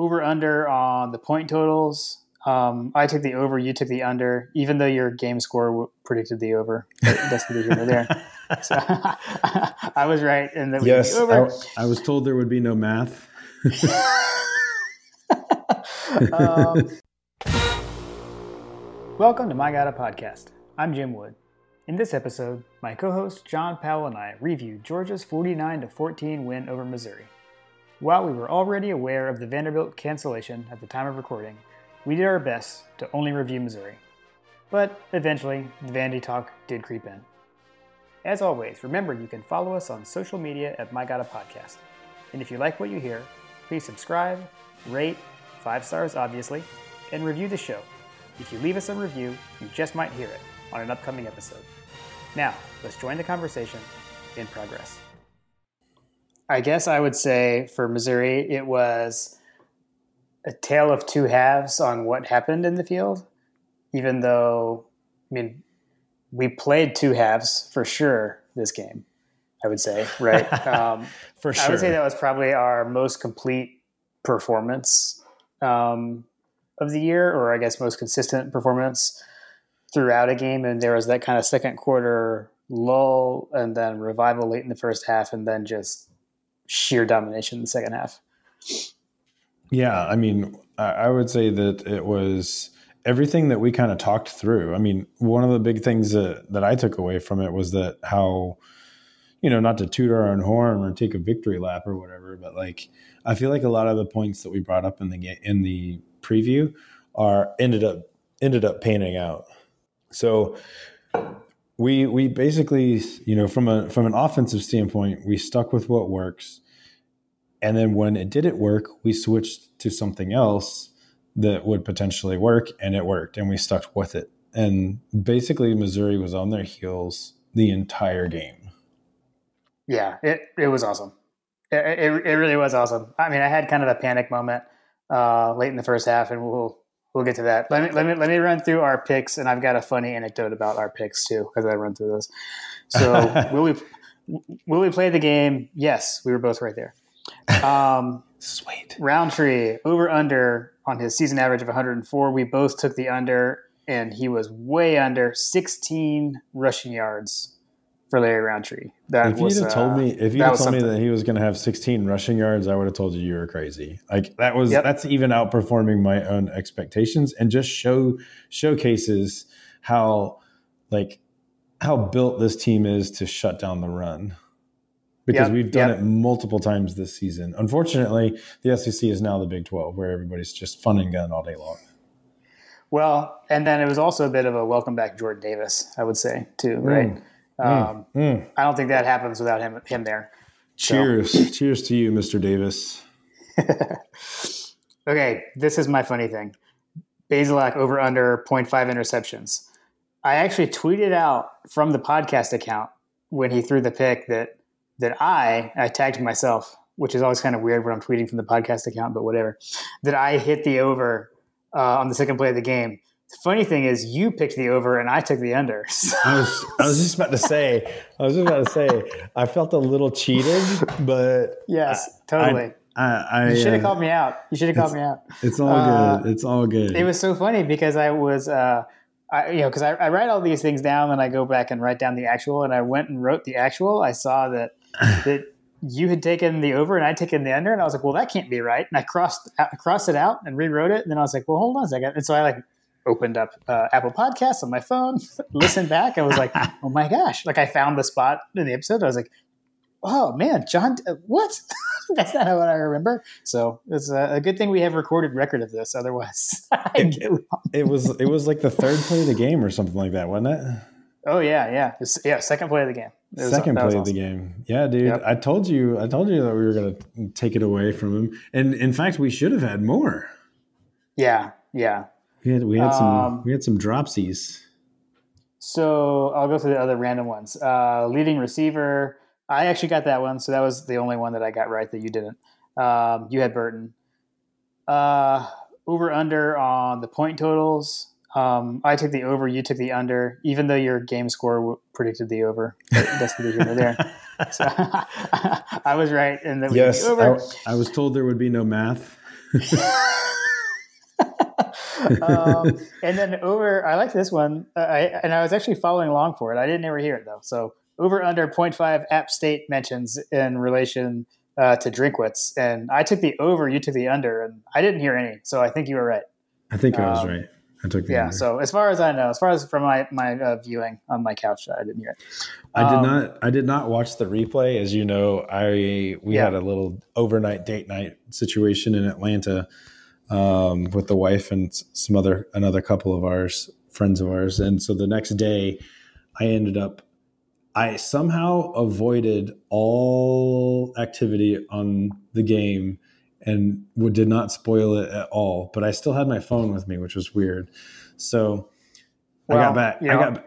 over under on the point totals. Um, I took the over, you took the under, even though your game score w- predicted the over. That's the humor there. So I was right in that. Yes, I, I, was told there would be no math. um, welcome to My Gotta Podcast. I'm Jim Wood. In this episode, my co-host John Powell and I review Georgia's 49 14 win over Missouri. While we were already aware of the Vanderbilt cancellation at the time of recording, we did our best to only review Missouri. But eventually, the Vandy talk did creep in. As always, remember you can follow us on social media at My Gotta Podcast. And if you like what you hear, please subscribe, rate, five stars obviously, and review the show. If you leave us a review, you just might hear it on an upcoming episode. Now, let's join the conversation in progress. I guess I would say for Missouri, it was a tale of two halves on what happened in the field, even though, I mean, we played two halves for sure this game, I would say, right? Um, for sure. I would say that was probably our most complete performance um, of the year, or I guess most consistent performance throughout a game. And there was that kind of second quarter lull and then revival late in the first half, and then just sheer domination in the second half. Yeah, I mean, I would say that it was everything that we kind of talked through. I mean, one of the big things that, that I took away from it was that how, you know, not to toot our own horn or take a victory lap or whatever, but like I feel like a lot of the points that we brought up in the in the preview are ended up ended up panning out. So we we basically you know from a from an offensive standpoint we stuck with what works. And then when it didn't work we switched to something else that would potentially work and it worked and we stuck with it. And basically missouri was on their heels the entire game. Yeah it, it was awesome. It, it, it really was awesome. I mean i had kind of a panic moment uh, late in the first half and we'll we'll get to that. Let me let me let me run through our picks, and I've got a funny anecdote about our picks too as I run through those. So will we will we play the game? Yes, we were both right there. Um, Sweet. Rountree over under on his season average of 104. We both took the under, and he was way under 16 rushing yards for Larry Rountree. That if was, you'd have told me if you had told something. me that he was going to have 16 rushing yards, I would have told you you were crazy. Like that was yep. that's even outperforming my own expectations, and just show showcases how like how built this team is to shut down the run. Because yep. we've done yep. it multiple times this season. Unfortunately, the SEC is now the Big 12, where everybody's just fun and gun all day long. Well, and then it was also a bit of a welcome back Jordan Davis, I would say, too, right? Mm. Mm, um, mm. I don't think that happens without him him there. Cheers, so. cheers to you, Mr. Davis. okay, this is my funny thing. Bazelak over under 0.5 interceptions. I actually tweeted out from the podcast account when he threw the pick that that I I tagged myself, which is always kind of weird when I'm tweeting from the podcast account, but whatever. That I hit the over uh, on the second play of the game the funny thing is, you picked the over and I took the under. So. I was I was just about to say, I was just about to say, I felt a little cheated, but yes, totally. I, I, I, you should have uh, called me out. You should have called me out. It's all uh, good. It's all good. It was so funny because I was, uh, I, you know, because I, I write all these things down, and I go back and write down the actual. And I went and wrote the actual. I saw that that you had taken the over and I'd taken the under, and I was like, well, that can't be right. And I crossed I crossed it out and rewrote it. And then I was like, well, hold on a second. And so I like opened up uh, Apple Podcasts on my phone, listened back, I was like, "Oh my gosh!" Like I found the spot in the episode. I was like, "Oh man, John, what?" That's not what I remember. So it's a, a, good thing we have recorded record of this. Otherwise, it, it, it, was it was like the third play of the game or something like that, wasn't it? Oh yeah, yeah, it's, yeah. Second play of the game. Was, second play awesome. of the game. Yeah, dude. Yep. I told you. I told you that we were going to take it away from him, and in fact, we should have had more. Yeah, yeah. We had we had um, some we had some dropsies. So I'll go through the other random ones. Uh, leading receiver, I actually got that one, so that was the only one that I got right that you didn't. Um, you had Burton. Uh, over under on the point totals. Um, I took the over, you took the under, even though your game score predicted the over. That's the humor there. So I was right in that. Yes, I, I was told there would be no math. um, and then over, I like this one. Uh, I, and I was actually following along for it. I didn't ever hear it though. So over under 0.5 App State mentions in relation uh, to Drinkwitz. And I took the over, you took the under, and I didn't hear any. So I think you were right. I think I was um, right. I took the yeah. Under. So as far as I know, as far as from my my uh, viewing on my couch, I didn't hear it. I did um, not. I did not watch the replay. As you know, I we yeah. had a little overnight date night situation in Atlanta um, with the wife and some other another couple of ours, friends of ours, and so the next day, I ended up. I somehow avoided all activity on the game and did not spoil it at all. But I still had my phone with me, which was weird. So well, I got back. You know, I got.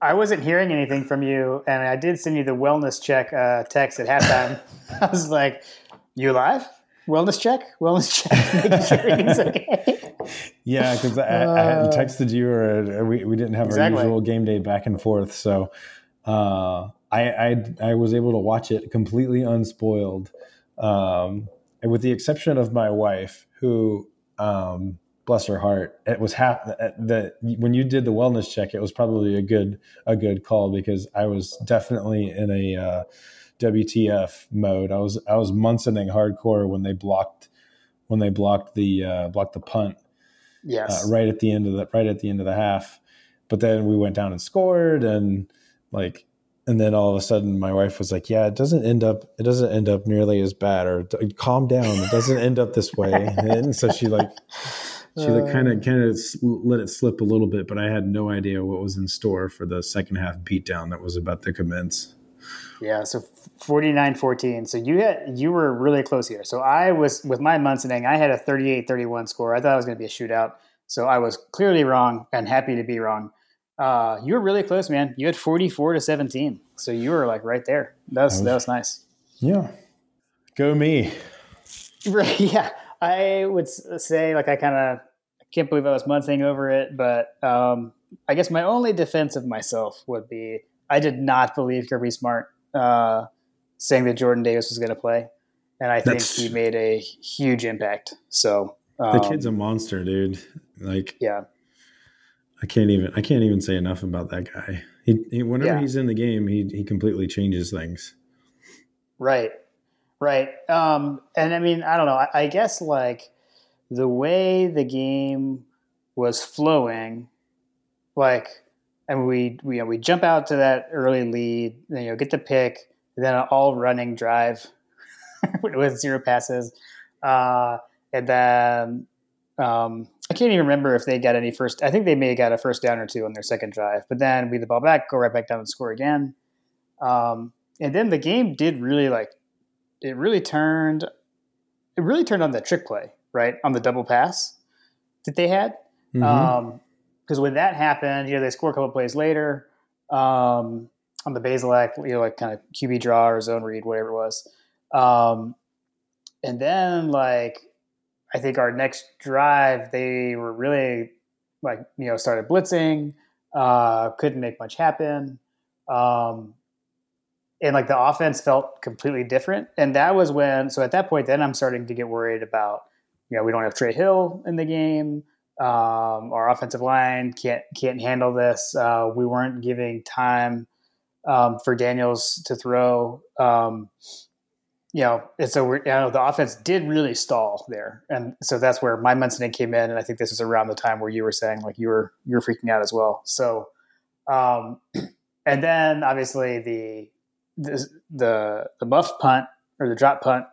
I wasn't hearing anything from you, and I did send you the wellness check uh, text at halftime. I was like, "You live? Wellness check? Wellness check? Making sure everything's okay." Yeah, because I, uh, I, hadn't uh, texted you, or we, we didn't have exactly. our usual game day back and forth. So uh, I, I I was able to watch it completely unspoiled. Um, with the exception of my wife, who, um, bless her heart, it was half that when you did the wellness check, it was probably a good a good call because I was definitely in a uh, WTF mode. I was I was Munsoning hardcore when they blocked when they blocked the uh, blocked the punt. Yes, uh, right at the end of the right at the end of the half. But then we went down and scored, and like and then all of a sudden my wife was like yeah it doesn't end up it doesn't end up nearly as bad or calm down it doesn't end up this way and so she like she like kind of kind of let it slip a little bit but i had no idea what was in store for the second half beatdown that was about to commence yeah so 49-14 so you had you were really close here so i was with my munsoning i had a 38-31 score i thought it was going to be a shootout so i was clearly wrong and happy to be wrong uh, you were really close, man. You had 44 to 17. So you were like right there. That was, that was nice. Yeah. Go me. Right. Yeah. I would say like I kind of can't believe I was munching over it, but um, I guess my only defense of myself would be I did not believe Kirby Smart uh, saying that Jordan Davis was going to play, and I think That's, he made a huge impact. So um, the kid's a monster, dude. Like yeah, I can't even I can't even say enough about that guy. He, he whenever yeah. he's in the game, he he completely changes things. Right, right. Um, and I mean, I don't know. I, I guess like the way the game was flowing, like, and we we you know, we jump out to that early lead, you know, get the pick, then an all running drive with zero passes, uh, and then um, I can't even remember if they got any first. I think they may have got a first down or two on their second drive, but then we the ball back, go right back down and score again. Um, and then the game did really like it really turned it really turned on the trick play right on the double pass that they had mm-hmm. um, when that happened, you know they score a couple plays later um, on the Bazelak, you know like kind of QB draw or zone read, whatever it was, um, and then like I think our next drive, they were really like, you know, started blitzing, uh, couldn't make much happen. Um, and like the offense felt completely different. And that was when, so at that point, then I'm starting to get worried about, you know, we don't have Trey Hill in the game. Um, our offensive line can't can't handle this. Uh, we weren't giving time um, for Daniels to throw. Um, you know, and so we're, you know, the offense did really stall there, and so that's where my Munson came in, and I think this is around the time where you were saying like you were you were freaking out as well. So, um, and then obviously the the the, the muff punt or the drop punt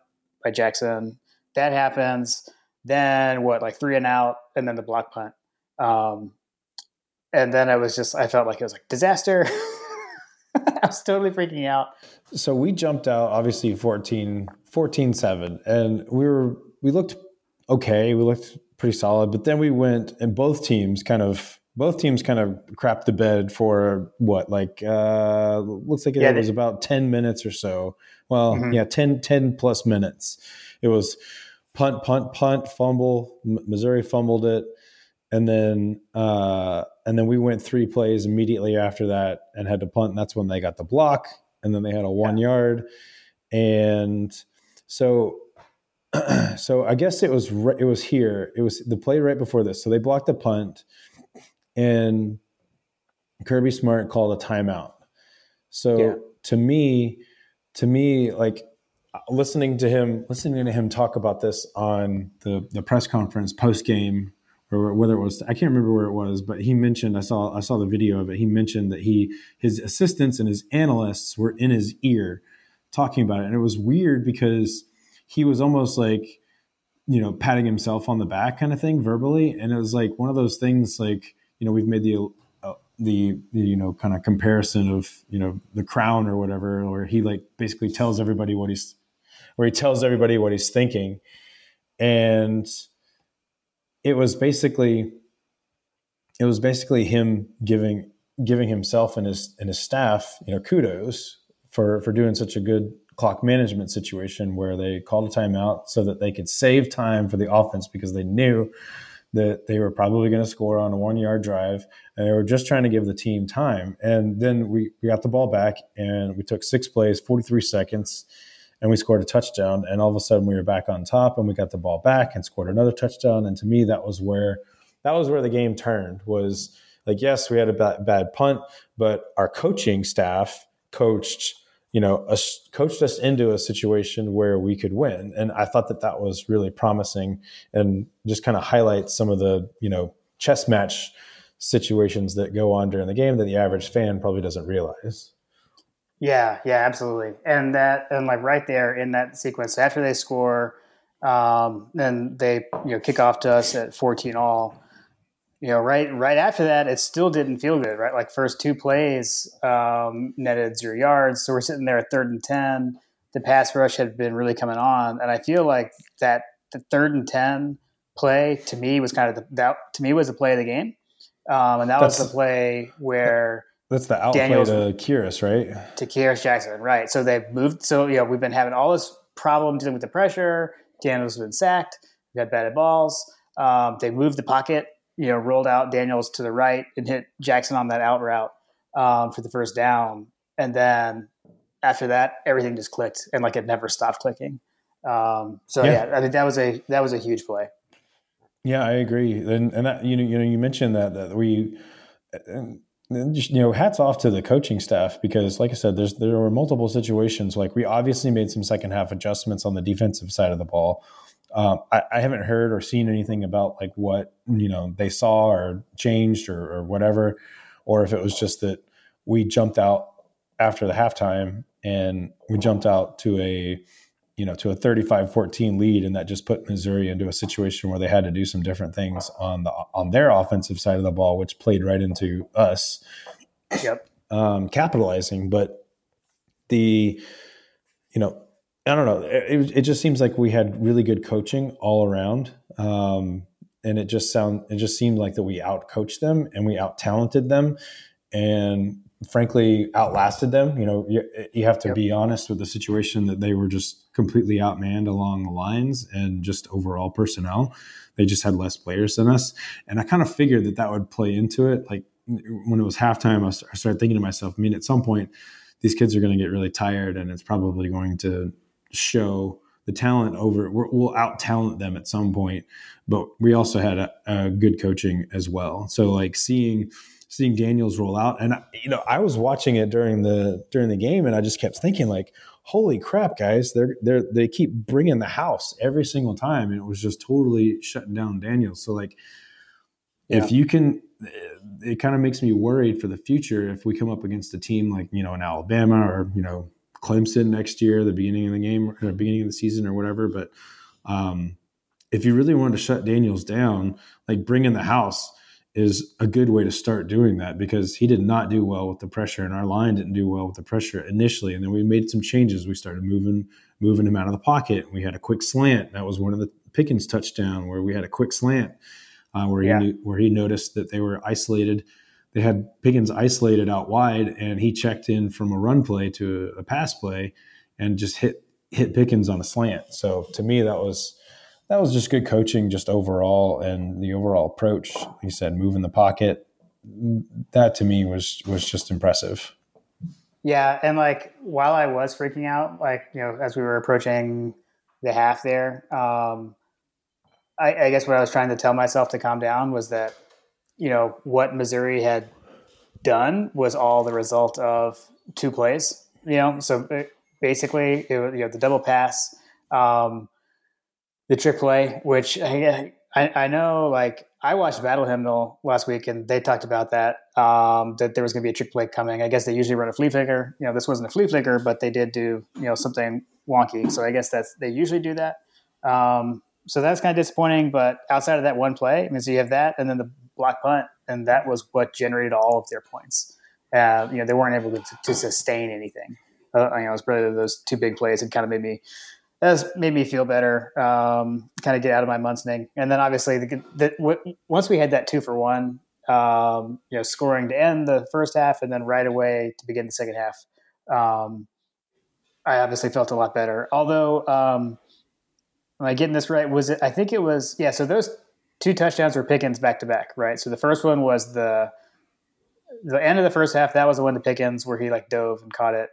by Jackson that happens. Then what, like three and out, and then the block punt, um, and then I was just I felt like it was like disaster. I was totally freaking out. So we jumped out obviously 14, 14 7 and we were we looked okay, we looked pretty solid, but then we went and both teams kind of both teams kind of crapped the bed for what like uh looks like it, yeah, was they, about 10 minutes or so. Well, mm-hmm. yeah, 10 10 plus minutes. It was punt punt punt fumble, Missouri fumbled it and then uh, and then we went three plays immediately after that and had to punt. And that's when they got the block, and then they had a one yeah. yard, and so so I guess it was it was here. It was the play right before this. So they blocked the punt, and Kirby Smart called a timeout. So yeah. to me, to me, like Uh, listening to him, listening to him talk about this on the the press conference post game, or whether it was I can't remember where it was, but he mentioned I saw I saw the video of it. He mentioned that he his assistants and his analysts were in his ear talking about it, and it was weird because he was almost like you know patting himself on the back kind of thing verbally, and it was like one of those things like you know we've made the uh, the, you know kind of comparison of you know the crown or whatever where he like basically tells everybody what he's where he tells everybody what he's thinking. And it was basically it was basically him giving giving himself and his and his staff you know kudos for for doing such a good clock management situation where they called a timeout so that they could save time for the offense because they knew that they were probably going to score on a one yard drive. And they were just trying to give the team time. And then we, we got the ball back and we took six plays, 43 seconds, and we scored a touchdown. And all of a sudden we were back on top and we got the ball back and scored another touchdown. And to me, that was where that was where the game turned was like, yes, we had a bad, bad punt, but our coaching staff coached you know, a, coached us into a situation where we could win. And I thought that that was really promising and just kind of highlights some of the, you know, chess match situations that go on during the game that the average fan probably doesn't realize. Yeah, yeah, absolutely. And that, and like right there in that sequence, after they score, um, then they, you know, kick off to us at 14 all you know, right right after that, it still didn't feel good, right? Like first two plays um, netted zero yards, so we're sitting there at third and ten. The pass rush had been really coming on, and I feel like that the third and ten play to me was kind of the, that to me was the play of the game, um, and that that's, was the play where that's the outplay Daniels, to Kearis, right? To Kearis Jackson, right? So they've moved. So you know we've been having all this problem dealing with the pressure. Daniels has been sacked. We got batted balls. Um, they moved the pocket you know, rolled out Daniels to the right and hit Jackson on that out route um, for the first down. And then after that, everything just clicked and like it never stopped clicking. Um, so yeah. yeah, I think that was a that was a huge play. Yeah, I agree. And and that, you know you know you mentioned that that we. And, just you know hats off to the coaching staff because like i said there's there were multiple situations. Like we obviously made some second half adjustments on the defensive side of the ball. Um, I, I, haven't heard or seen anything about like what you know they saw or changed or, or, whatever, or if it was just that we jumped out after the halftime and we jumped out to a you know to a 35-14 lead and that just put Missouri into a situation where they had to do some different things on the on their offensive side of the ball, which played right into us. Yep. Um, capitalizing, but the you know I don't know. It, it just seems like we had really good coaching all around, um, and it just sound it just seemed like that we out coached them and we out talented them, and frankly outlasted them. You know, you, you have to yep. be honest with the situation that they were just completely outmanned along the lines and just overall personnel. They just had less players than us, and I kind of figured that that would play into it. Like when it was halftime, I started thinking to myself, I mean, at some point these kids are going to get really tired and it's probably going to show the talent over we'll out talent them at some point but we also had a, a, good coaching as well so like seeing seeing daniels roll out and you know i was watching it during the during the game and i just kept thinking like holy crap guys they're they're they keep bringing the house every single time and it was just totally shutting down Daniel. so like yeah. if you can it kind of makes me worried for the future if we come up against a team like you know in alabama or you know Clemson next year, the beginning of the game, or beginning of the season, or whatever. But um, if you really wanted to shut Daniels down, like bring in the house is a good way to start doing that because he did not do well with the pressure, and our line didn't do well with the pressure initially. And then we made some changes. We started moving moving him out of the pocket. We had a quick slant. That was one of the Pickens touchdown where we had a quick slant uh, where yeah. he knew, where he noticed that they were isolated they had Pickens isolated out wide, and he checked in from a run play to a pass play, and just hit hit Pickens on a slant. So to me, that was that was just good coaching, just overall, and the overall approach. He said, moving the pocket. That to me was was just impressive. Yeah, and like while I was freaking out, like you know, as we were approaching the half there. Um, I, I guess what I was trying to tell myself to calm down was that you know what Missouri had done was all the result of two plays. You know, so basically, it, you know, the double pass, um, the trick play, which I, I, know, like I watched Battle Hymnal last week, and they talked about that um, that there was going to be a trick play coming. I guess they usually run a flea flicker. You know, this wasn't a flea flicker, but they did do you know something wonky. So I guess that's they usually do that. Um, so that's kind of disappointing. But outside of that one play, I mean, so you have that, and then the block punt, and that was what generated all of their points. Uh, you know, they weren't able to, to sustain anything. Uh, you know, it was probably those two big plays and kind of made me that's made me feel better. Um, kind of get out of my munching, and then obviously the, the, w- once we had that two for one, um, you know, scoring to end the first half and then right away to begin the second half. Um, I obviously felt a lot better. Although, um, am I getting this right? Was it? I think it was. Yeah. So those two touchdowns were Pickens back to back, right? So the first one was the the end of the first half. That was the one to Pickens where he like dove and caught it,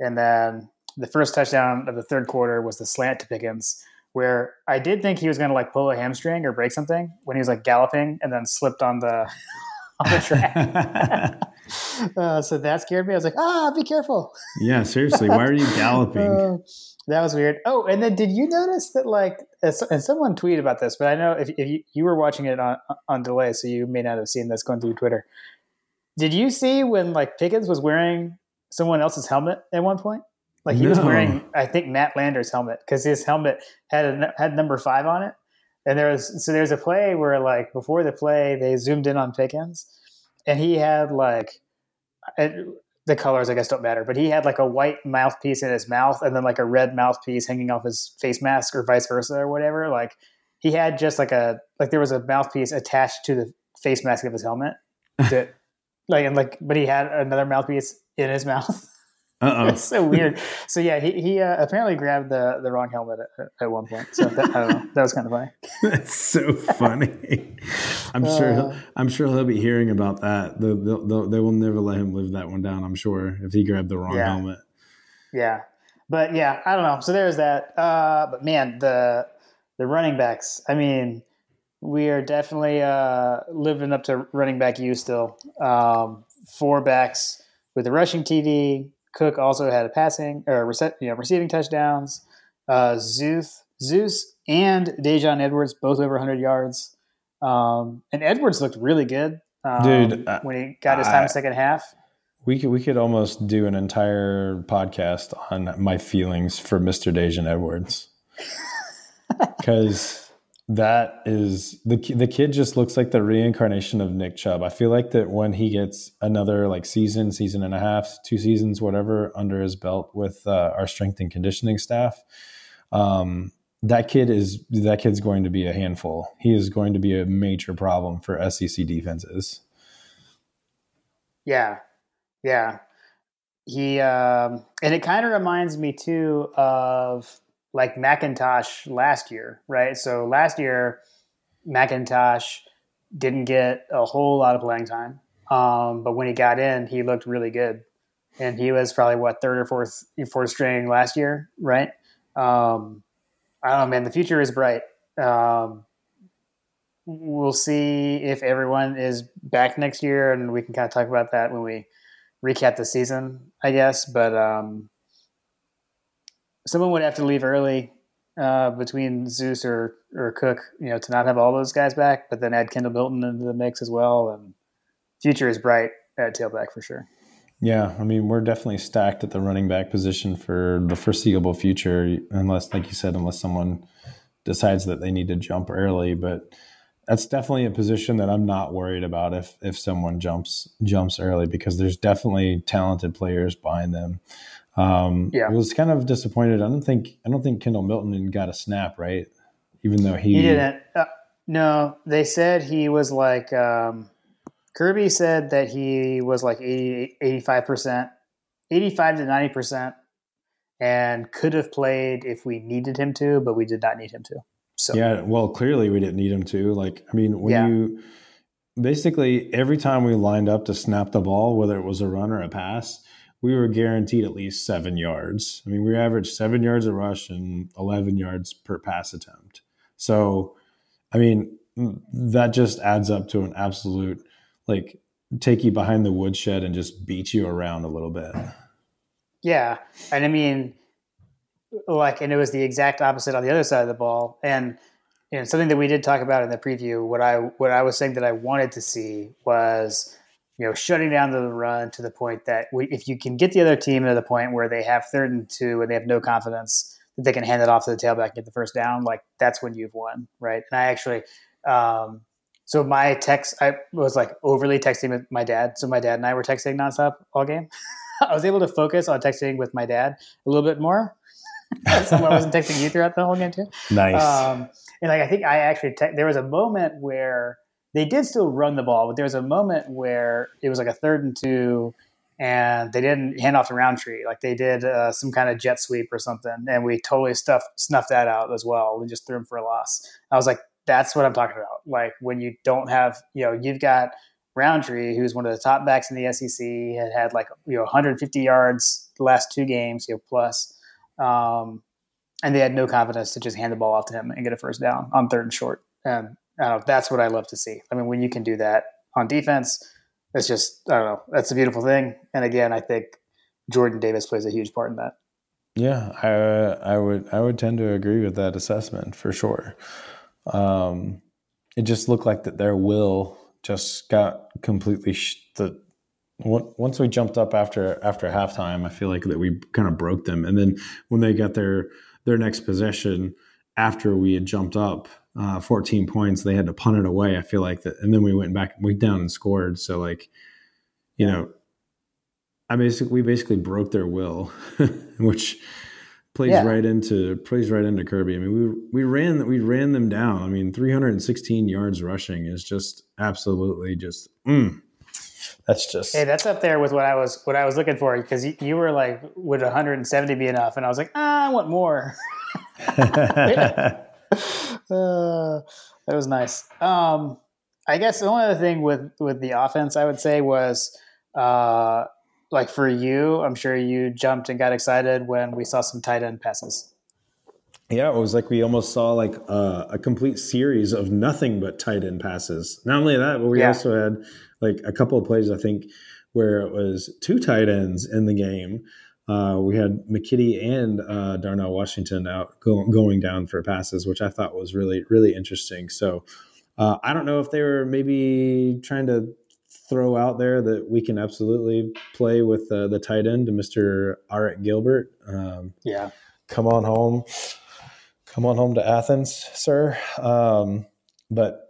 and then the first touchdown of the third quarter was the slant to Pickens, where I did think he was going to like pull a hamstring or break something when he was like galloping and then slipped on the on the track. uh, so that scared me. I was like, ah, be careful. Yeah, seriously, why are you galloping? Uh, that was weird. Oh, and then did you notice that like, and someone tweeted about this, but I know if, if you, you were watching it on on delay, so you may not have seen this going through Twitter. Did you see when like Pickens was wearing someone else's helmet at one point? Like he no. was wearing, I think Matt Landers' helmet because his helmet had a, had number five on it. And there was so there's a play where like before the play they zoomed in on Pickens, and he had like it, the colors I guess don't matter, but he had like a white mouthpiece in his mouth and then like a red mouthpiece hanging off his face mask or vice versa or whatever. Like he had just like a like there was a mouthpiece attached to the face mask of his helmet that like and like but he had another mouthpiece in his mouth. Uh-oh. so weird. So yeah, he, he uh, apparently grabbed the, the wrong helmet at, at one point. So that, know. That was kind of funny. That's so funny. I'm uh, sure. I'm sure he'll be hearing about that. They'll, they'll, they will never let him live that one down. I'm sure if he grabbed the wrong yeah. helmet. Yeah, but yeah, I don't know. So there's that. Uh, but man, the the running backs. I mean, we are definitely uh, living up to running back you still. Um, four backs with a rushing TD, Cook also had a passing or you know, receiving touchdowns. Uh, Zeus, Zeus, and Daijun Edwards both over 100 yards. Um, and Edwards looked really good, um, dude. When he got his time I, second half. We could we could almost do an entire podcast on my feelings for Mr. Daijun Edwards because that is the the kid just looks like the reincarnation of Nick Chubb. I feel like that when he gets another like season, season and a half, two seasons, whatever, under his belt with uh, our strength and conditioning staff, um, that kid is that kid's going to be a handful. He is going to be a major problem for SEC defenses. Yeah, yeah. He um, and it kind of reminds me too of like McIntosh last year, right? So last year, McIntosh didn't get a whole lot of playing time, um, but when he got in, he looked really good, and he was probably what third or fourth fourth string last year, right? Um, I don't know, man. The future is bright. Um, we'll see if everyone is back next year, and we can kind of talk about that when we recap the season, I guess. But um, someone would have to leave early uh, between Zeus or or Cook, you know, to not have all those guys back, but then add Kendall Milton into the mix as well. And future is bright at tailback for sure. Yeah, I mean, we're definitely stacked at the running back position for the foreseeable future, unless, like you said, unless someone decides that they need to jump early. But that's definitely a position that I'm not worried about if if someone jumps jumps early because there's definitely talented players behind them. Um, yeah, I was kind of disappointed. I don't think I don't think Kendall Milton got a snap, right? Even though he he didn't. Uh, no, they said he was like um, Kirby said that he was like 85 percent, eighty five to ninety percent, and could have played if we needed him to, but we did not need him to. So yeah, well, clearly we didn't need him to. Like, I mean, when yeah. you basically every time we lined up to snap the ball, whether it was a run or a pass we were guaranteed at least seven yards. I mean, we averaged seven yards a rush and 11 yards per pass attempt. So, I mean, mm, that just adds up to an absolute like take you behind the woodshed and just beat you around a little bit. Yeah. And I mean, like, and it was the exact opposite on the other side of the ball. And, you know, something that we did talk about in the preview, what I, what I was saying that I wanted to see was, you know, shutting down the run to the point that we, if you can get the other team to the point where they have third and two and they have no confidence that they can hand it off to the tailback and get the first down, like that's when you've won, right? And I actually, um, so my text, I was like overly texting with my dad. So my dad and I were texting nonstop all game. I was able to focus on texting with my dad a little bit more. I wasn't texting you throughout the whole game too. Nice. Um, and like I think I actually te- there was a moment where they did still run the ball, but there was a moment where it was like a third and two, and they didn't hand off to Rountree. Like they did uh, some kind of jet sweep or something, and we totally stuffed snuffed that out as well. We just threw him for a loss. I was like, that's what I'm talking about. Like when you don't have, you know, you've got Rountree, who's one of the top backs in the SEC, had had like you know 150 yards the last two games, you know, plus, um, and they had no confidence to just hand the ball off to him and get a first down on third and short. And know, that's what I love to see. I mean, when you can do that on defense, it's just I don't know, that's a beautiful thing. And again, I think Jordan Davis plays a huge part in that. Yeah, I I would I would tend to agree with that assessment for sure. Um, it just looked like that their will just got completely sh- the once we jumped up after after halftime, I feel like that we kind of broke them. And then when they got their their next possession after we had jumped up uh, 14 points, they had to punt it away. I feel like that, and then we went back, we down and scored. So like, you know, I basically we basically broke their will, which plays yeah. right into plays right into Kirby. I mean, we we ran we ran them down. I mean, 316 yards rushing is just absolutely just. Mm, that's just hey, that's up there with what I was what I was looking for because you, you, were like, would 170 be enough? And I was like, ah, I want more. uh, that was nice. Um, I guess the only other thing with with the offense I would say was uh, like for you, I'm sure you jumped and got excited when we saw some tight end passes. Yeah, it was like we almost saw like uh, a complete series of nothing but tight end passes. Not only that, but we yeah. also had like a couple of plays I think where it was two tight ends in the game. Uh, we had McKitty and uh, Darnell Washington out go, going down for passes, which I thought was really really interesting. So uh, I don't know if they were maybe trying to throw out there that we can absolutely play with uh, the tight end, Mr. Arik Gilbert. Um, yeah, come on home, come on home to Athens, sir. Um, but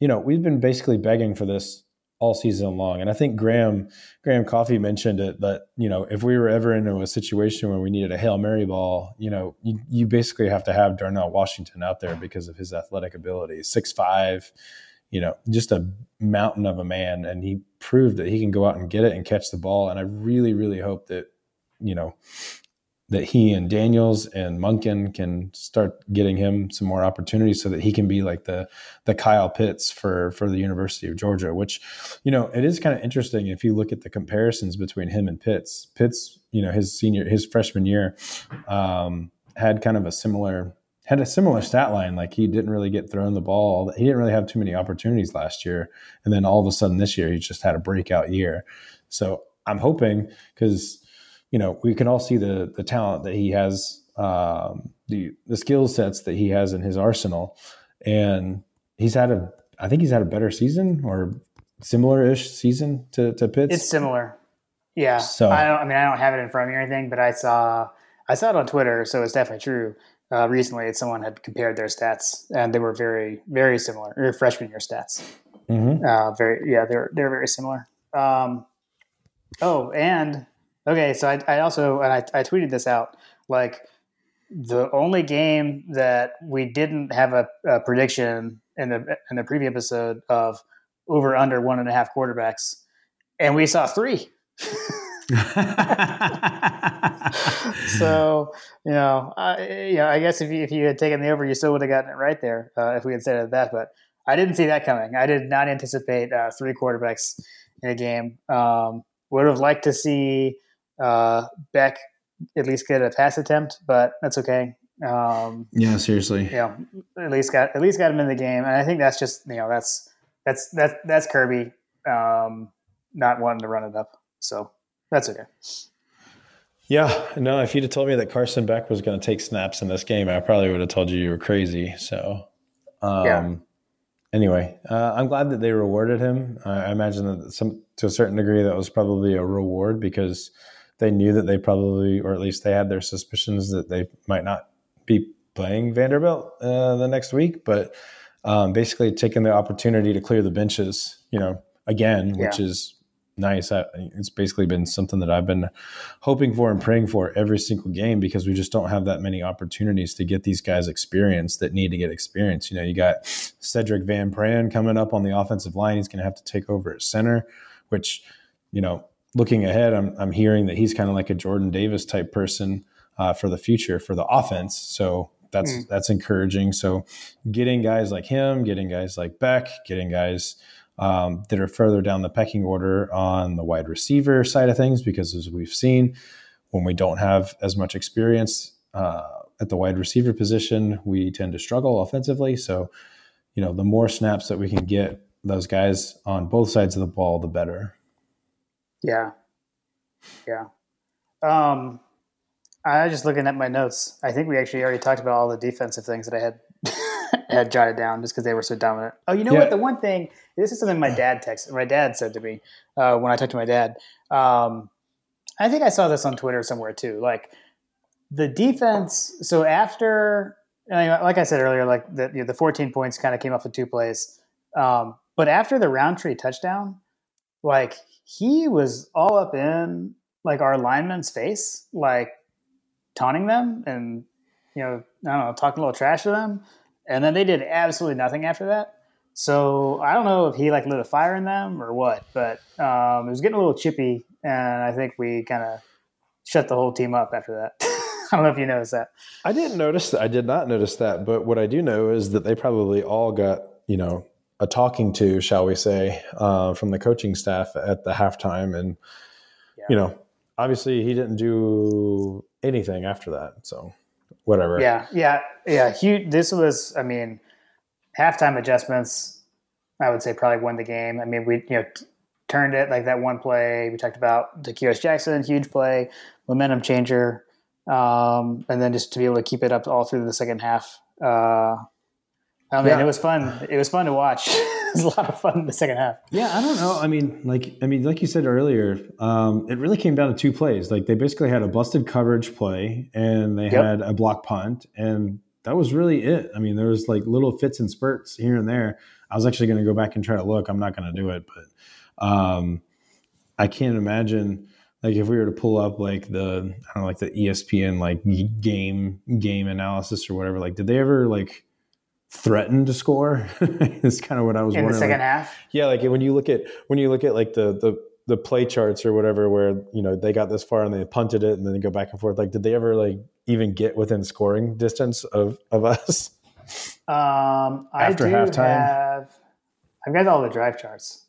you know, we've been basically begging for this all season long, and I think Graham Graham Coffee mentioned it that you know if we were ever in a situation where we needed a hail mary ball, you know, you, you basically have to have Darnell Washington out there because of his athletic ability, six five you know, just a mountain of a man. And he proved that he can go out and get it and catch the ball. And I really, really hope that, you know, that he and Daniels and Monken can start getting him some more opportunities so that he can be like the the Kyle Pitts for for the University of Georgia, which you know it is kind of interesting if you look at the comparisons between him and Pitts. Pitts, you know, his senior his freshman year um, had kind of a similar had a similar stat line. Like he didn't really get thrown the ball. He didn't really have too many opportunities last year. And then all of a sudden this year, he just had a breakout year. So I'm hoping because, you know, we can all see the, the talent that he has, um, the, the skill sets that he has in his arsenal. And he's had a, I think he's had a better season or similar ish season to, to Pitts. It's similar. Yeah. So I don't, I mean, I don't have it in front of me or anything, but I saw, I saw it on Twitter. So it's definitely true uh, recently someone had compared their stats and they were very very similar or freshman year stats mm-hmm. uh, very yeah they're they're very similar um, oh and okay so i, I also and I, I tweeted this out like the only game that we didn't have a, a prediction in the in the preview episode of over under one and a half quarterbacks and we saw three so you know, I, you know, I guess if you, if you had taken the over, you still would have gotten it right there uh, if we had said it that. But I didn't see that coming. I did not anticipate uh, three quarterbacks in a game. Um, would have liked to see uh, Beck at least get a pass attempt, but that's okay. Um, yeah, seriously. You know, at least got at least got him in the game, and I think that's just you know that's that's that's that's Kirby um, not wanting to run it up, so that's okay. Yeah, no. If you'd have told me that Carson Beck was going to take snaps in this game, I probably would have told you you were crazy. So, um, yeah. Anyway, uh, I'm glad that they rewarded him. I imagine that some to a certain degree that was probably a reward because they knew that they probably, or at least they had their suspicions that they might not be playing Vanderbilt uh, the next week. But um, basically, taking the opportunity to clear the benches, you know, again, which is nice. I, it's basically been something that I've been hoping for and praying for every single game because we just don't have that many opportunities to get these guys experience that need to get experience. You know, you got Sedrick Van Pran coming up on the offensive line. He's going to have to take over at center, which, you know, looking ahead, I'm, I'm hearing that he's kind of like a Jordan Davis type person uh, for the future for the offense. So that's mm. that's encouraging. So getting guys like him, getting guys like Beck, getting guys um, that are further down the pecking order on the wide receiver side of things, because as we've seen, when we don't have as much experience uh, at the wide receiver position, we tend to struggle offensively. So, you know, the more snaps that we can get those guys on both sides of the ball, the better. Yeah. Yeah. Um, I was just looking at my notes. I think we actually already talked about all the defensive things that I had had jotted down just because they were so dominant. Oh, you know yeah. what? The one thing this is something my dad texted. My dad said to me uh, when I talked to my dad. Um, I think I saw this on Twitter somewhere too. Like the defense. So after, like I said earlier, like the you know, the 14 points kind of came off of two plays. Um, but after the Rountree touchdown, like he was all up in like our lineman's face, like taunting them and you know I don't know talking a little trash to them and then they did absolutely nothing after that. So I don't know if he like lit a fire in them or what, but um, it was getting a little chippy, and I think we kind of shut the whole team up after that. I don't know if you noticed that. I didn't notice that. I did not notice that, but what I do know is that they probably all got you know a talking to, shall we say, uh, from the coaching staff at the halftime, and yeah. you know, obviously he didn't do anything after that. So whatever. Yeah, yeah, yeah. Huge. This was, I mean, halftime adjustments. I would say probably won the game. I mean, we you know t- turned it like that one play we talked about. The Kearis Jackson, huge play, momentum changer, um, and then just to be able to keep it up all through the second half. Uh, I mean, yeah. it was fun. It was fun to watch. it was a lot of fun in the second half. Yeah, I don't know. I mean, like I mean, like you said earlier, um, it really came down to two plays. Like they basically had a busted coverage play and they yep. had a block punt, and that was really it. I mean, there was like little fits and spurts here and there. I was actually going to go back and try to look. I'm not going to do it, but um, I can't imagine like if we were to pull up like the I don't know, like the ESPN like game game analysis or whatever. Like, did they ever like threatened to score. is kind of what I was in wondering. the second half. Yeah, like when you look at when you look at like the the the play charts or whatever, where you know they got this far and they punted it and then they go back and forth. Like, did they ever like even get within scoring distance of of us? Um, After I do halftime? have. I've got all the drive charts.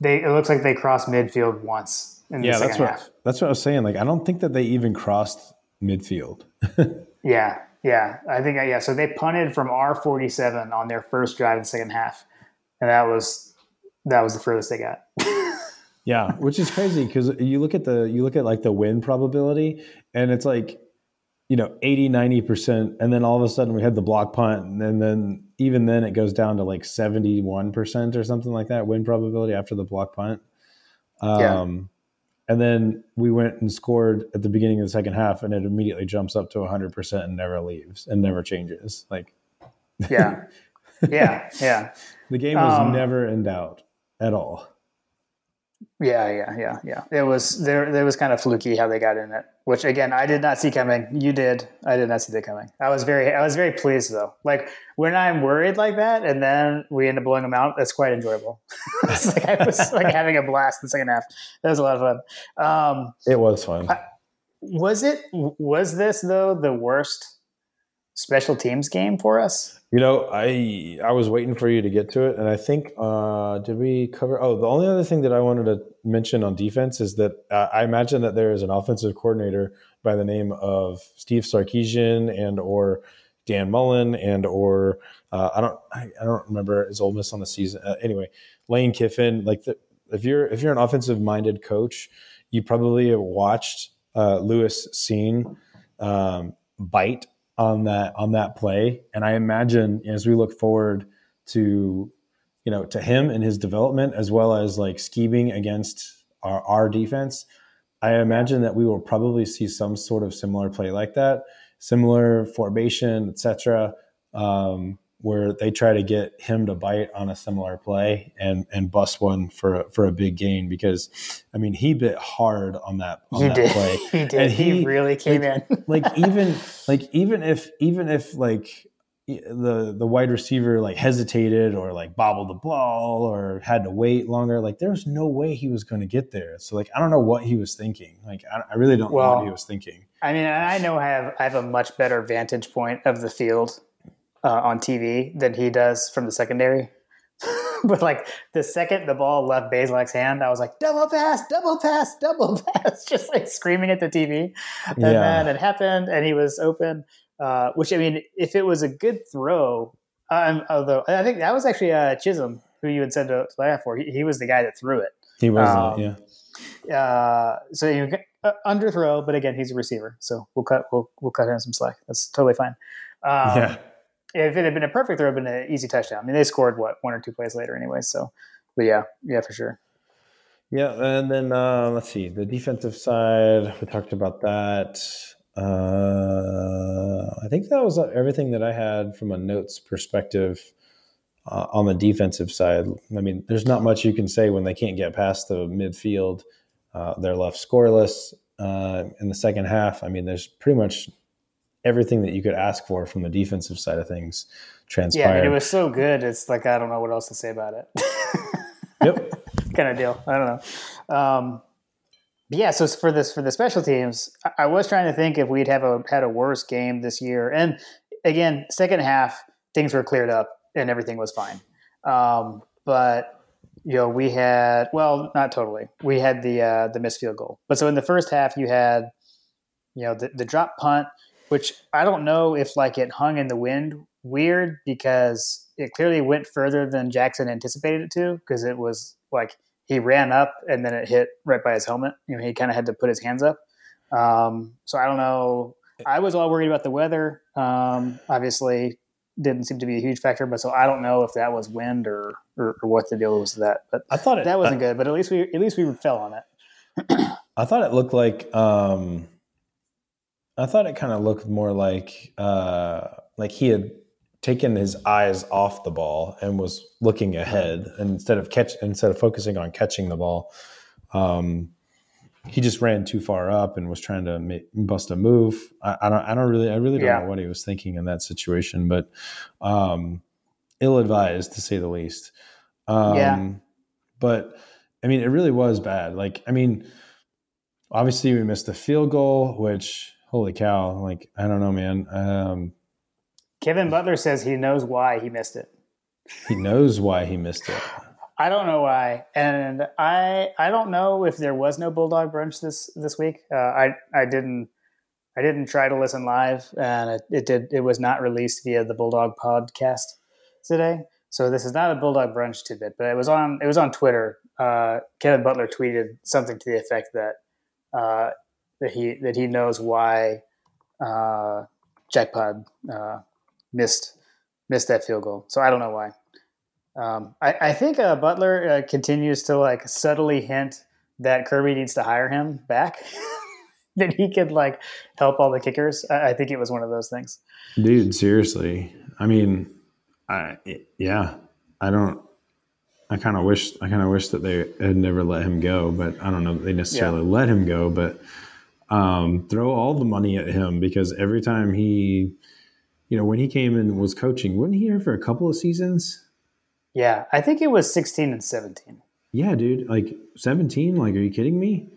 They it looks like they crossed midfield once. yeah, that's what half. that's what I was saying. Like, I don't think that they even crossed midfield. yeah, yeah, I think yeah. So they punted from R forty seven on their first drive in the second half, and that was that was the furthest they got. yeah, which is crazy because you look at the you look at like the win probability, and it's like you know 80 90 percent, and then all of a sudden we had the block punt, and then even then it goes down to like seventy one percent or something like that win probability after the block punt. Um, yeah and then we went and scored at the beginning of the second half, and it immediately jumps up to 100% and never leaves and never changes. Like, yeah, yeah, yeah. the game was um, never in doubt at all. Yeah, yeah, yeah, yeah. It was there. It was kind of fluky how they got in it, which again I did not see coming. You did. I did not see that coming. I was very, I was very pleased though. Like when I'm worried like that, and then we end up blowing them out, that's quite enjoyable. like I was like having a blast in the second half. That was a lot of fun. Um, it was fun. I, was it? Was this though the worst special teams game for us? You know, I I was waiting for you to get to it, and I think uh, did we cover? Oh, the only other thing that I wanted to mention on defense is that uh, I imagine that there is an offensive coordinator by the name of Steve Sarkisian and or Dan Mullen and or uh, I don't I, I, don't remember his Ole Miss on the season. Uh, anyway, Lane Kiffin. Like the, if you're if you're an offensive minded coach, you probably have watched uh, Lewis Cine um, bite on that on that play, and I imagine as we look forward to you know to him and his development as well as like scheming against our, our defense. I imagine that we will probably see some sort of similar play like that similar formation, etc., um, where they try to get him to bite on a similar play and and bust one for a, for a big gain because I mean he bit hard on that on he that did. play. he did. And he, he really came like, in. like even like even if even if like the the wide receiver like hesitated or like bobbled the ball or had to wait longer like there's no way he was going to get there so like i don't know what he was thinking like i, I really don't well, know what he was thinking i mean i know i have i have a much better vantage point of the field uh, on tv than he does from the secondary but like the second the ball left Bazelak's hand, I was like, double pass, double pass, double pass, just like screaming at the TV. And yeah. then it happened and he was open. Uh, which I mean, if it was a good throw, um, although I think that was actually uh, Chisholm who you had said to laugh for. He, he, was the guy that threw it. He was, um, yeah. Uh, so you uh, underthrow, but again, he's a receiver, so we'll cut we'll we'll cut him some slack. That's totally fine. Um, yeah. If it had been a perfect throw, it'd been an easy touchdown. I mean, they scored what one or two plays later, anyway. So, but yeah, yeah, for sure. Yeah, and then uh, let's see the defensive side. We talked about that. Uh, I think that was everything that I had from a notes perspective uh, on the defensive side. I mean, there's not much you can say when they can't get past the midfield. Uh, they're left scoreless uh, in the second half. I mean, there's pretty much everything that you could ask for from the defensive side of things transpired. Yeah, I mean, it was so good. It's like I don't know what else to say about it. yep, kind of deal. I don't know. Um, yeah, so for this for the special teams, I was trying to think if we'd have a had a worse game this year. And again, second half things were cleared up and everything was fine. Um, but you know, we had well, not totally. We had the uh, the missed field goal. But so in the first half, you had you know the, the drop punt, which I don't know if like it hung in the wind weird because it clearly went further than Jackson anticipated it to because it was like he ran up and then it hit right by his helmet. You know, he kind of had to put his hands up. Um, so I don't know. I was all worried about the weather. Um, obviously, didn't seem to be a huge factor, but so I don't know if that was wind or, or, or what the deal was with that. But I thought it, that wasn't good. But at least we at least we fell on it. I thought it looked like um, I thought it kind of looked more like uh, like he had taken his eyes off the ball and was looking ahead and instead of catch instead of focusing on catching the ball. Um, he just ran too far up and was trying to make, bust a move. I, I, don't i don't really i really don't yeah. know what he was thinking in that situation but um, ill-advised to say the least. Um, yeah. but i mean it really was bad. Like i mean obviously we missed the field goal which holy cow like i don't know man um, Kevin Butler says he knows why he missed it. He knows why he missed it. I don't know why, and I I don't know if there was no Bulldog brunch this this week. Uh, I I didn't I didn't try to listen live, and it, it did it was not released via the Bulldog podcast today. So this is not a Bulldog brunch tidbit, but it was on it was on Twitter. Uh, Kevin Butler tweeted something to the effect that uh, that he that he knows why uh, Jack Pod uh, missed missed that field goal. So I don't know why. Um, I, I, think uh, Butler uh, continues to like subtly hint that Kirby needs to hire him back. that he could like help all the kickers. I, I, think it was one of those things. Dude, seriously. I mean, I yeah. I don't. I kind of wish. I kind of wish that they had never let him go. But I don't know that they necessarily yeah. let him go. But um, throw all the money at him because every time he you know, when he came and was coaching, wasn't he here for a couple of seasons? Yeah, I think it was 16 and 17. Yeah, dude, like 17. Like, are you kidding me?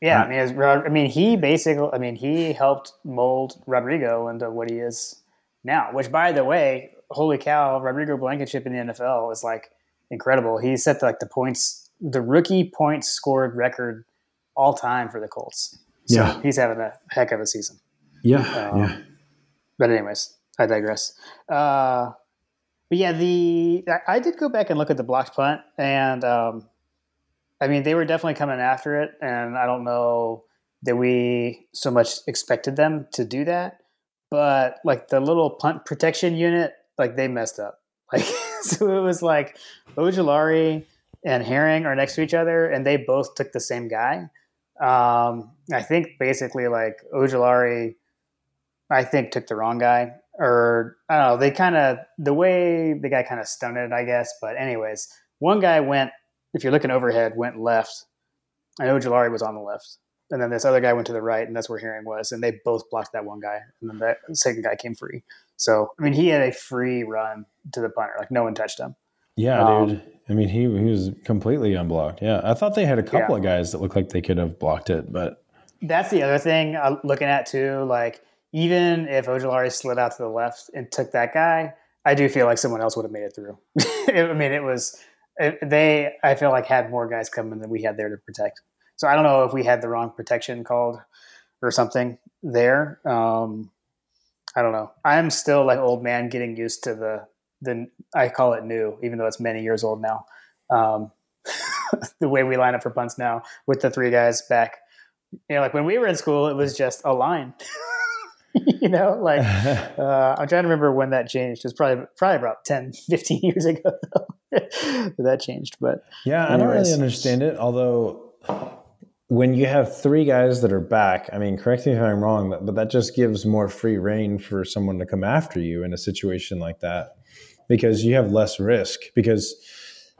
Yeah, I, mean, I mean, he basically, I mean, he helped mold Rodrigo into what he is now. Which, by the way, holy cow, Rodrigo Blankenship in the NFL is like incredible. He set the, like the points, the rookie points scored record all time for the Colts. So Yeah. he's having a heck of a season. Yeah, Um, yeah. But anyways, I digress. Uh, but yeah, the I, I did go back and look at the blocked punt, and um, I mean they were definitely coming after it, and I don't know that we so much expected them to do that, but like the little punt protection unit, like they messed up. Like so, it was like Ojulari and Herring are next to each other, and they both took the same guy. Um, I think basically like Ojulari I think took the wrong guy, or I don't know. They kind of the way the guy kind of stunted, I guess. But anyways, one guy went. If you're looking overhead, went left. I know Jalari was on the left, and then this other guy went to the right, and that's where Herring was, and they both blocked that one guy, and then that second guy came free. So I mean, he had a free run to the punter, like no one touched him. Yeah, Um, dude. I mean, he he was completely unblocked. Yeah, I thought they had a couple Yeah. of guys that looked like they could have blocked it, but That's the other thing I'm looking at too. Like even if Ojulari slid out to the left and took that guy, I do feel like someone else would have made it through. I mean, it was they. I feel like had more guys coming than we had there to protect. So I don't know if we had the wrong protection called or something there. Um, I don't know. I'm still like old man getting used to the the. I call it new, even though it's many years old now. Um, the way we line up for punts now with the three guys back you know, like when we were in school, it was just a line. you know, like uh, I'm trying to remember when that changed. It was probably probably about 10, 15 years ago though, that changed. But yeah, I don't really understand it. Although, when you have three guys that are back, I mean, correct me if I'm wrong, but that just gives more free reign for someone to come after you in a situation like that because you have less risk because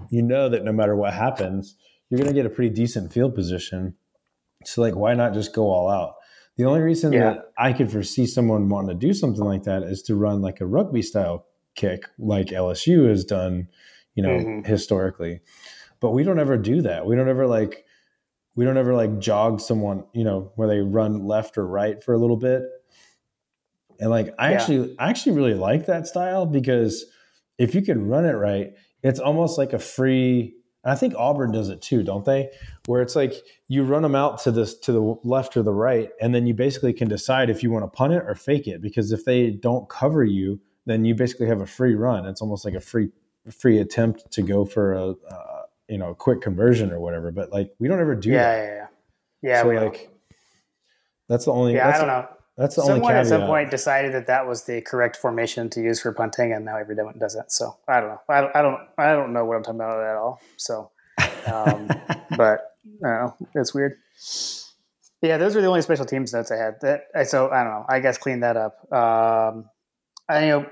you know that no matter what happens, you're going to get a pretty decent field position. So, like, why not just go all out? The only reason Yeah. that I could foresee someone wanting to do something like that is to run like a rugby style kick, like LSU has done, you know, Mhm. historically. But we don't ever do that. We don't ever like, we don't ever like jog someone, you know, where they run left or right for a little bit. And like, I Yeah. actually, I actually really like that style because if you can run it right, it's almost like a free. And I think Auburn does it too, don't they? Where it's like you run them out to this to the left or the right, and then you basically can decide if you want to punt it or fake it. Because if they don't cover you, then you basically have a free run. It's almost like a free free attempt to go for a uh, you know a quick conversion or whatever. But like we don't ever do yeah, that. yeah, yeah, yeah. so we don't. like that's the only. yeah, I don't know. That's the only Someone caveat. at some point decided that that was the correct formation to use for punting, and now everyone does it. So I don't know. I don't. I don't, I don't know what I'm talking about at all. So, um, but I don't know. It's weird. Yeah, those were the only special teams notes I had. That I- so I don't know. I guess clean that up. Um, I you know.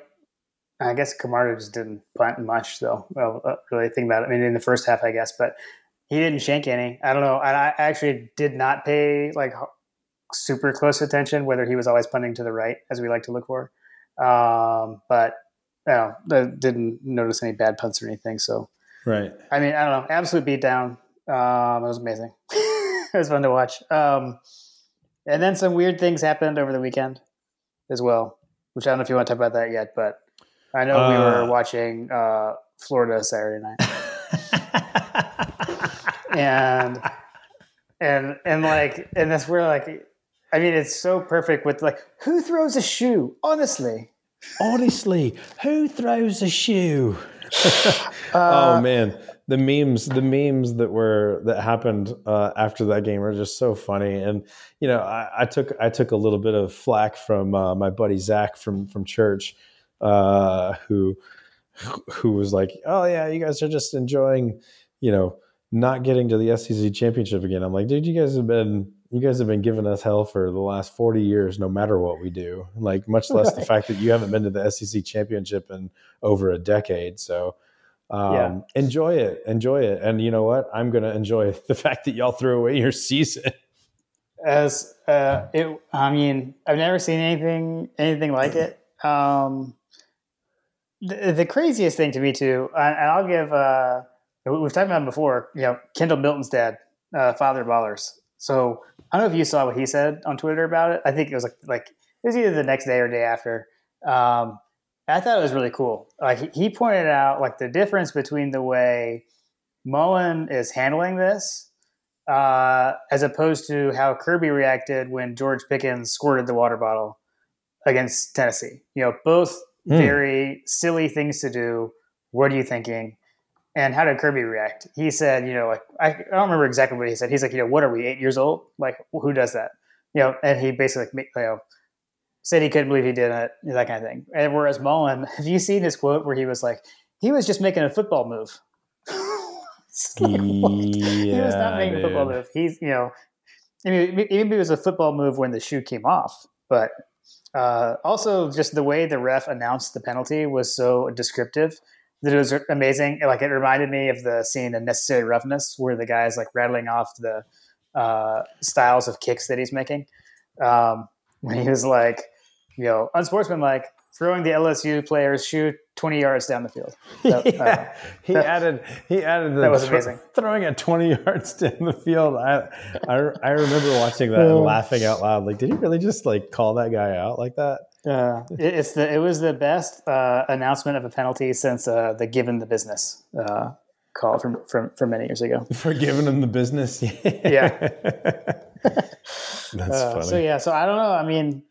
I guess Camarda just didn't punt much, though. Well, uh, really think about it. I mean, in the first half, I guess, but he didn't shank any. I don't know. And I actually did not pay like super close attention whether he was always punting to the right, as we like to look for. Um, but no, I didn't notice any bad punts or anything. So right. I mean, I don't know. Absolute beatdown. Um, it was amazing. it was fun to watch. Um, and then some weird things happened over the weekend as well, which I don't know if you want to talk about that yet, but I know we Uh, were watching uh, Florida Saturday night, and and and like, and that's where like, I mean, it's so perfect with like, who throws a shoe? Honestly, Honestly, who throws a shoe? uh, oh man, the memes, the memes that were that happened uh, after that game are just so funny. And you know, I, I took I took a little bit of flack from uh, my buddy Zach from from church, uh, who who was like, "Oh yeah, you guys are just enjoying, you know, not getting to the SEC championship again." I'm like, dude, you guys have been you guys have been giving us hell for the last 40 years, no matter what we do. Like, much less the fact that you haven't been to the SEC championship in over a decade. So, um, Yeah. enjoy it, enjoy it, and you know what? I'm going to enjoy the fact that y'all threw away your season. as uh, it i mean i've never seen anything anything like it um the, the craziest thing to me too and i'll give uh we've talked about him before you know kendall milton's dad uh father ballers so i don't know if you saw what he said on twitter about it i think it was like like it was either the next day or day after Um, I thought it was really cool. Like he pointed out, like the difference between the way Mullen is handling this, uh, as opposed to how Kirby reacted when George Pickens squirted the water bottle against Tennessee. You know, both mm. very silly things to do. What are you thinking? And how did Kirby react? He said, you know, like I, I don't remember exactly what he said. He's like, you know, what are we, eight years old? Like, who does that? You know, and he basically, you know, said he couldn't believe he did it, that kind of thing. And whereas Mullen, have you seen his quote where he was like, he was just making a football move? like, yeah, he was not making a football move. He's, you know, I mean, maybe it was a football move when the shoe came off, but uh, also just the way the ref announced the penalty was so descriptive it was amazing. Like it reminded me of the scene in Necessary Roughness where the guy's like rattling off the uh, styles of kicks that he's making. Um, when he was like, you know, unsportsmanlike, throwing the LSU player's shoe 20 yards down the field. So, yeah, uh, he added he added the that was amazing. throwing it 20 yards down the field. I I, I remember watching that and laughing out loud. Like, did he really just like call that guy out like that? Uh, it, it's the it was the best uh, announcement of a penalty since uh, the given the business uh, call from, from from many years ago. For giving them the business, yeah. That's uh, funny. So yeah, so I don't know. I mean,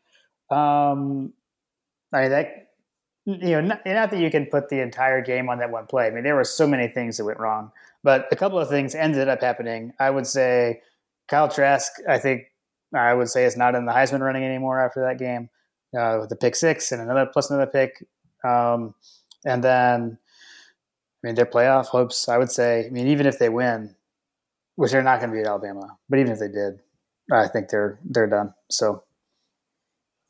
um, I mean that you know, not, not, that you can put the entire game on that one play. I mean, there were so many things that went wrong, but a couple of things ended up happening. I would say Kyle Trask, I think I would say is not in the Heisman running anymore after that game uh, with the pick six and another plus another pick. Um, and then, I mean, their playoff hopes, I would say, I mean, even if they win, which they're not going to beat Alabama, but even if they did, I think they're, they're done. So,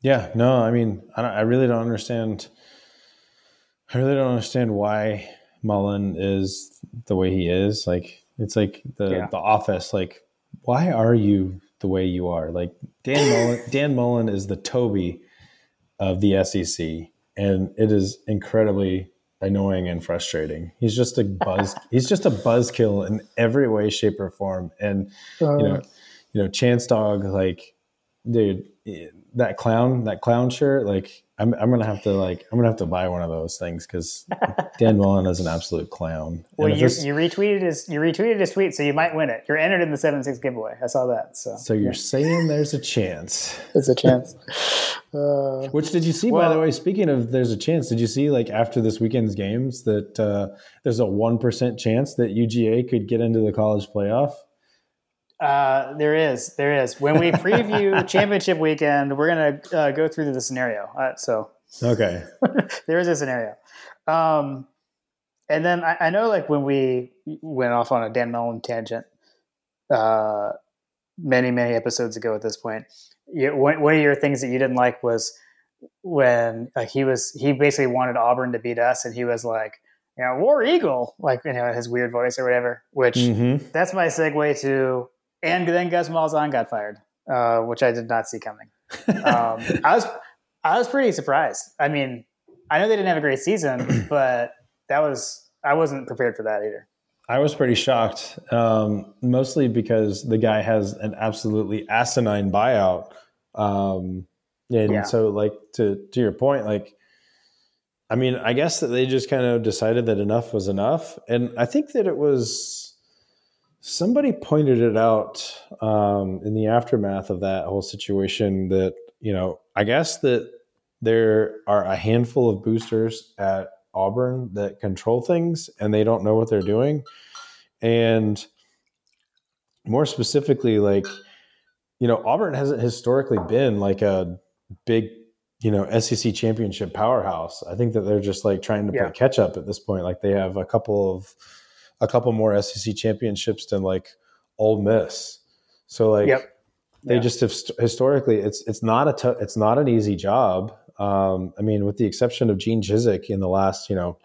yeah, no, I mean, I, I really don't understand. I really don't understand why Mullen is the way he is. Like, it's like the, yeah. the office, like, why are you the way you are? Like Dan Mullen, Dan Mullen is the Toby of the SEC, and it is incredibly annoying and frustrating. He's just a buzz. he's just a buzzkill in every way, shape, or form. And uh, you know, you know, Chance Dog, like, dude, that clown, that clown shirt, like I'm, I'm gonna have to like I'm gonna have to buy one of those things because Dan Mullen is an absolute clown. Well, you, you retweeted his you retweeted his tweet, so you might win it. You're entered in the seven six giveaway. I saw that. So so you're yeah. saying there's a chance? There's a chance. Uh, Which did you see? Well, by the way, speaking of there's a chance, did you see like after this weekend's games that uh, there's a one percent chance that UGA could get into the college playoff? Uh, there is, there is. When we preview championship weekend, we're gonna uh, go through the scenario. Uh, so okay, there is a scenario. Um, and then I, I, know, like when we went off on a Dan Mullen tangent, uh, many many episodes ago. At this point, you, one, one of your things that you didn't like was when uh, he was he basically wanted Auburn to beat us, and he was like, you know, War Eagle, like you know his weird voice or whatever. Which mm-hmm. that's my segue to and then Gus Malzahn got fired, uh, which I did not see coming. Um, I was I was pretty surprised. I mean, I know they didn't have a great season, but that was I wasn't prepared for that either. I was pretty shocked, um, mostly because the guy has an absolutely asinine buyout, um, and yeah. so like to to your point, like. I mean, I guess that they just kind of decided that enough was enough. And I think that it was somebody pointed it out um, in the aftermath of that whole situation that you know i guess that there are a handful of boosters at auburn that control things and they don't know what they're doing and more specifically like you know auburn hasn't historically been like a big you know sec championship powerhouse i think that they're just like trying to yeah. play catch up at this point like they have a couple of a couple more SEC championships than like Ole Miss. So like yep. they yeah. just have historically it's it's not a t- it's not an easy job. Um, I mean, with the exception of Gene Chizik in the last you know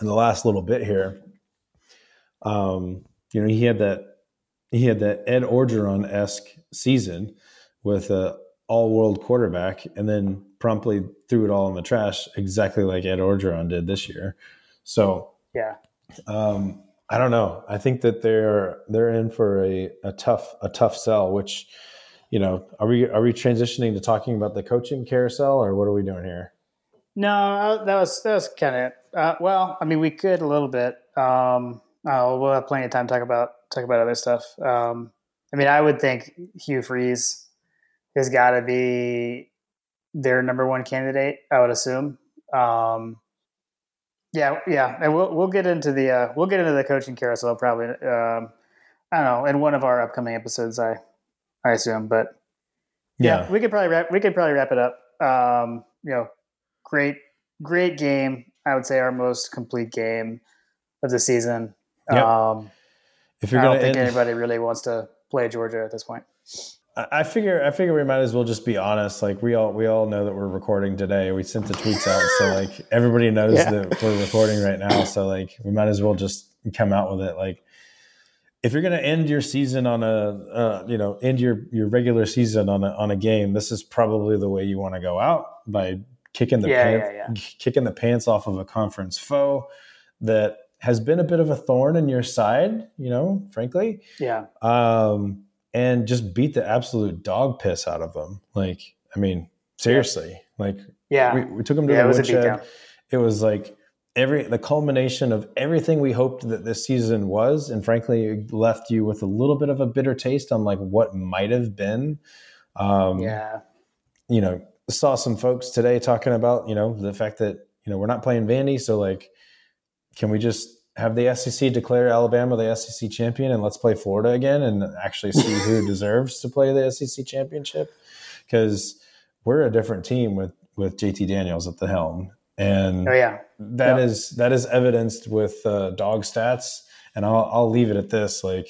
in the last little bit here, um, you know he had that he had that Ed Orgeron esque season with a all world quarterback, and then promptly threw it all in the trash, exactly like Ed Orgeron did this year. So yeah, um, I don't know. I think that they're they're in for a, a tough a tough sell, which you know, are we are we transitioning to talking about the coaching carousel, or what are we doing here? No, uh, that was that was kind of uh, well. I mean, we could a little bit. Um, oh, we'll have plenty of time to talk about talk about other stuff. Um, I mean, I would think Hugh Freeze has got to be their number one candidate. I would assume. Um, yeah, yeah, and we'll we'll get into the uh, we'll get into the coaching carousel probably. Um, I don't know in one of our upcoming episodes. I I assume, but yeah, yeah we could probably wrap we could probably wrap it up. Um, you know, great great game. I would say our most complete game of the season. Yep. Um, if you're I don't think end, anybody really wants to play Georgia at this point. I figure I figure we might as well just be honest. Like we all we all know that we're recording today. We sent the tweets out, so like everybody knows yeah. that we're recording right now. So like we might as well just come out with it. Like if you're going to end your season on a uh, you know end your your regular season on a on a game, this is probably the way you want to go out by kicking the yeah, pants, yeah, kicking the pants off of a conference foe that has been a bit of a thorn in your side. You know, frankly. Yeah. Um and just beat the absolute dog piss out of them. Like, I mean, seriously, yeah. like, yeah, we, we took them to yeah, the woodshed. It was like every the culmination of everything we hoped that this season was, and frankly, left you with a little bit of a bitter taste on like what might have been. Um, yeah, you know, saw some folks today talking about you know the fact that you know we're not playing Vandy, so like, can we just have the SEC declare Alabama the SEC champion and let's play Florida again and actually see who deserves to play the SEC championship? Because we're a different team with with JT Daniels at the helm and oh yeah. that yep. is that is evidenced with uh, dog stats. And I'll I'll leave it at this like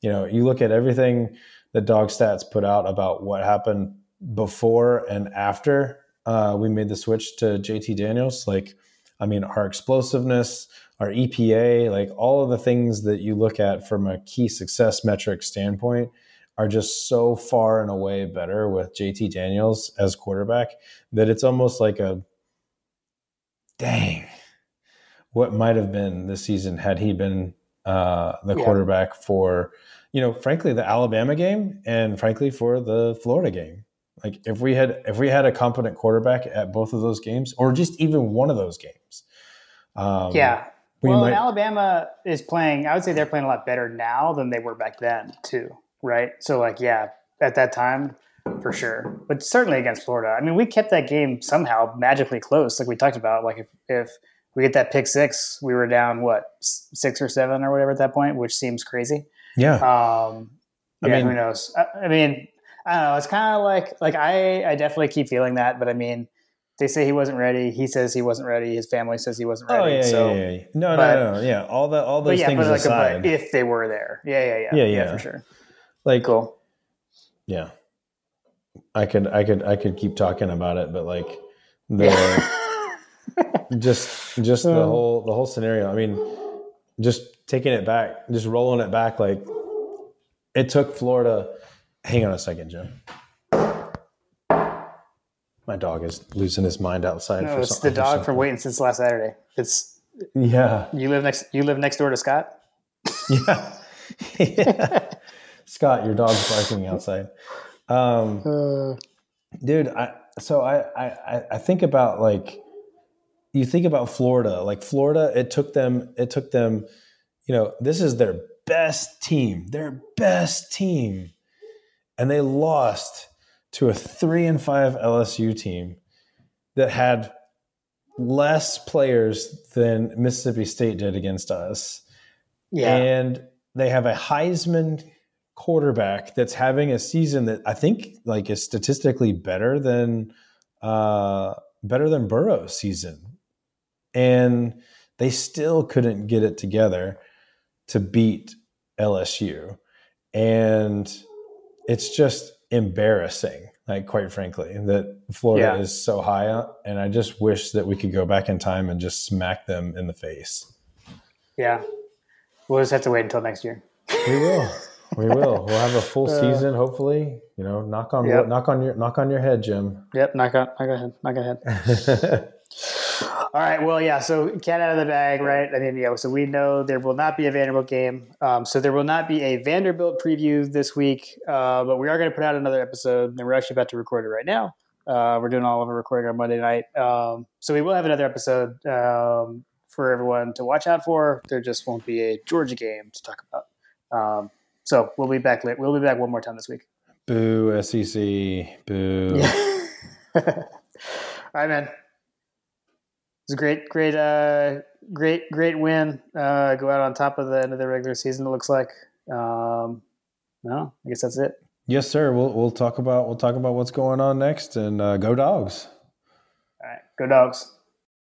you know you look at everything that dog stats put out about what happened before and after uh, we made the switch to JT Daniels. Like I mean our explosiveness our EPA, like all of the things that you look at from a key success metric standpoint are just so far and away better with JT Daniels as quarterback that it's almost like a dang, what might have been this season had he been uh, the yeah. quarterback for, you know, frankly, the Alabama game and frankly for the Florida game. Like if we had if we had a competent quarterback at both of those games, or just even one of those games, um, yeah, we well, might... Alabama is playing. I would say they're playing a lot better now than they were back then, too. Right. So, like, yeah, at that time, for sure. But certainly against Florida. I mean, we kept that game somehow magically close, like we talked about. Like, if, if we get that pick six, we were down what six or seven or whatever at that point, which seems crazy. Yeah. Um, yeah. I mean, who knows? I, I mean, I don't know. It's kind of like like I I definitely keep feeling that, but I mean they say he wasn't ready. He says he wasn't ready. His family says he wasn't ready. Oh yeah, so, yeah, yeah. No, but, no, no, yeah. All that, all those yeah, things like aside, if they were there, yeah, yeah, yeah, yeah, yeah, for sure. Like, cool. Yeah, I could, I could, I could keep talking about it, but like the just, just the um, whole, the whole scenario. I mean, just taking it back, just rolling it back. Like it took Florida. Hang on a second, Jim my dog is losing his mind outside. No, it's the dog from waiting since last Saturday. It's yeah. You live next. You live next door to Scott. Yeah. yeah. Scott, your dog's barking outside. Um, uh, dude, I so I, I I think about like you think about Florida. Like Florida, it took them. It took them. You know, this is their best team. Their best team, and they lost to a three and five LSU team that had less players than Mississippi State did against us. Yeah. And they have a Heisman quarterback that's having a season that I think like is statistically better than uh better than Burrow's season. And they still couldn't get it together to beat LSU. And it's just embarrassing, like quite frankly, that Florida yeah. is so high up. And I just wish that we could go back in time and just smack them in the face. Yeah. We'll just have to wait until next year. We will. We will. We'll have a full uh, season, hopefully. You know, knock on yep. knock on your knock on your head, Jim. Yep, knock on knock ahead, knock ahead. All right. Well, yeah. So cat out of the bag, right? I mean, yeah. So we know there will not be a Vanderbilt game. Um, so there will not be a Vanderbilt preview this week. Uh, but we are going to put out another episode, and we're actually about to record it right now. Uh, we're doing all of our recording on Monday night. Um, so we will have another episode um, for everyone to watch out for. There just won't be a Georgia game to talk about. So we'll be back. Late. We'll be back one more time this week. Boo, SEC. Boo. Yeah. all right, man. It's a great, great, uh, great, great win. Uh, go out on top of the end of the regular season. It looks like. Um, no, I guess that's it. Yes, sir. We'll we'll talk about we'll talk about what's going on next and uh, go dogs. All right, go dogs.